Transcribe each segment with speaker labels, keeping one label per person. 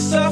Speaker 1: so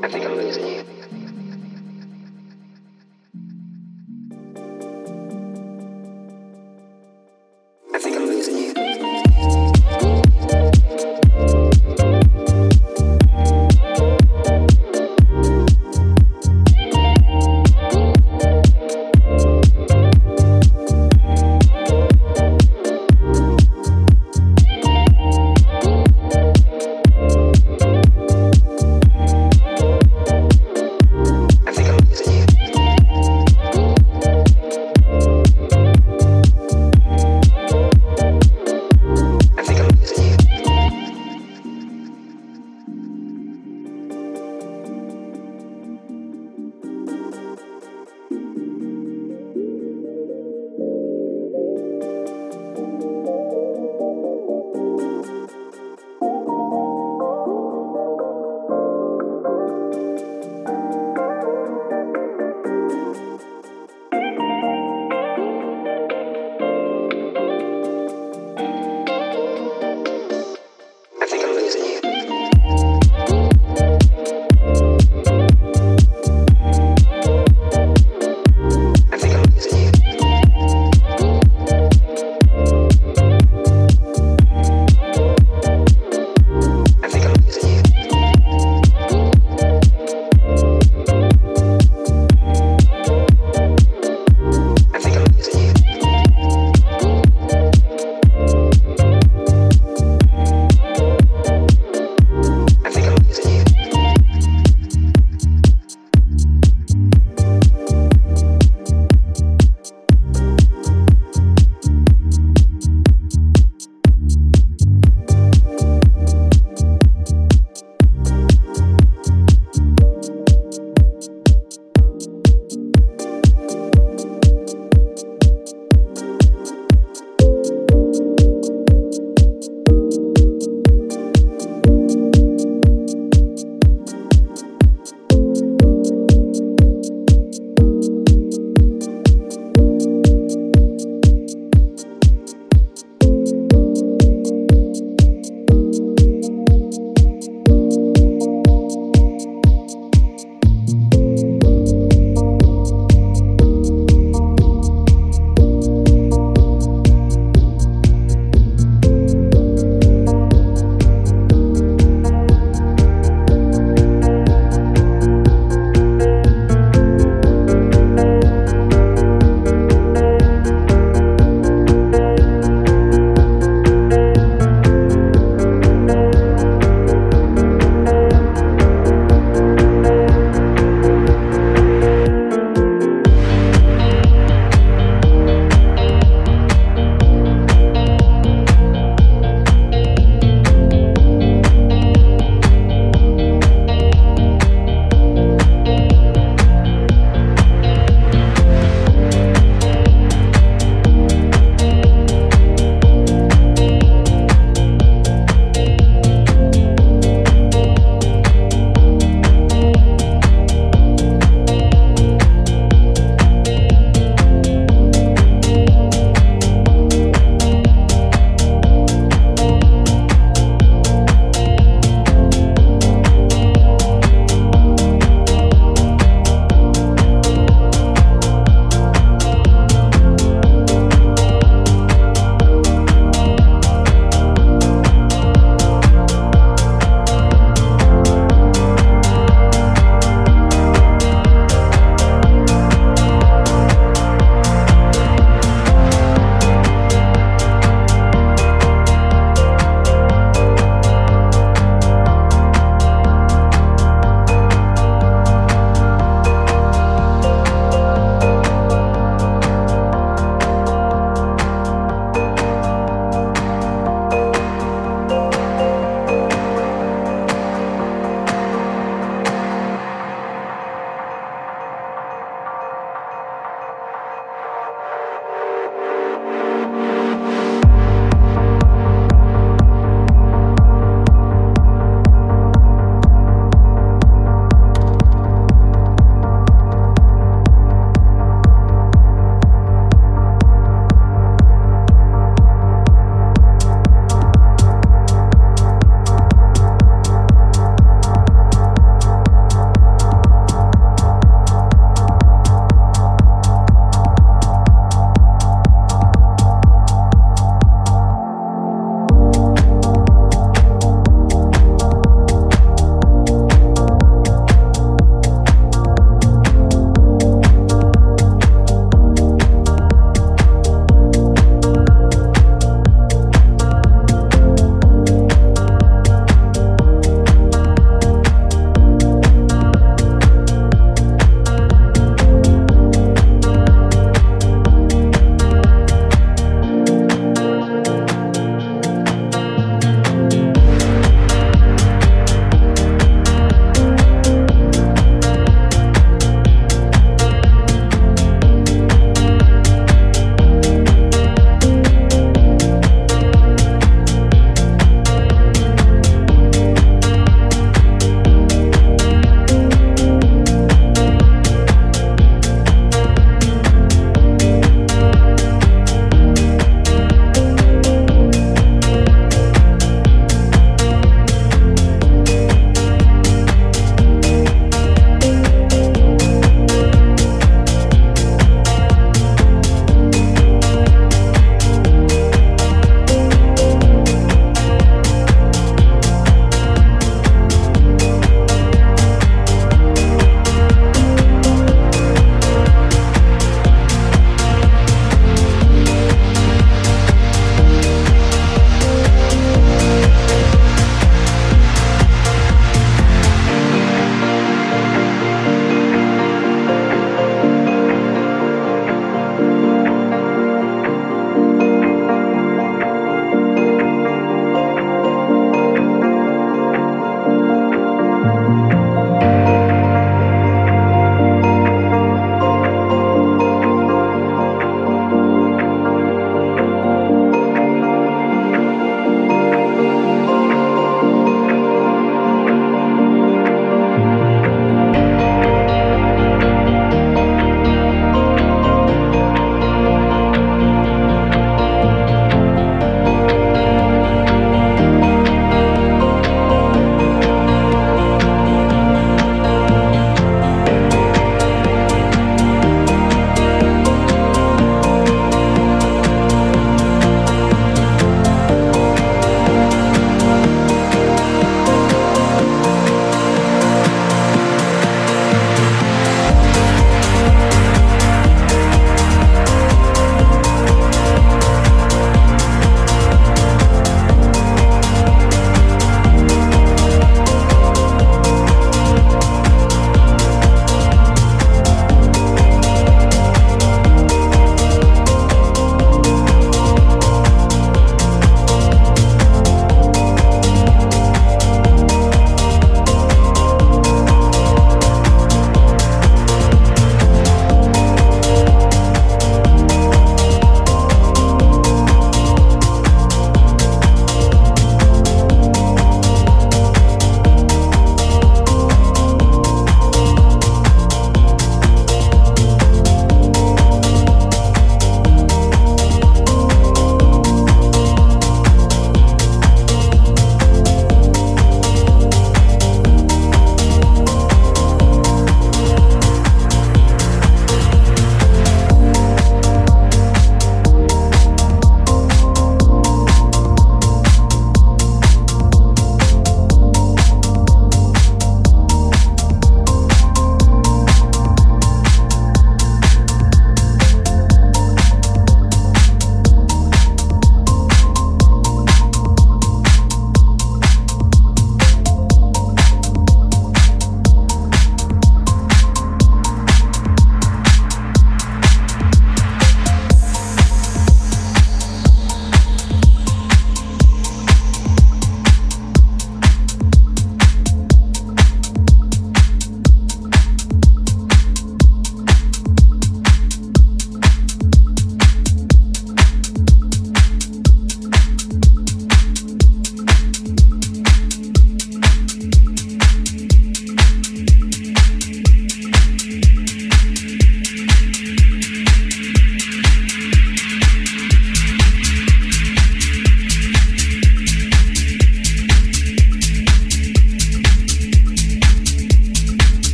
Speaker 1: I think I'm losing you.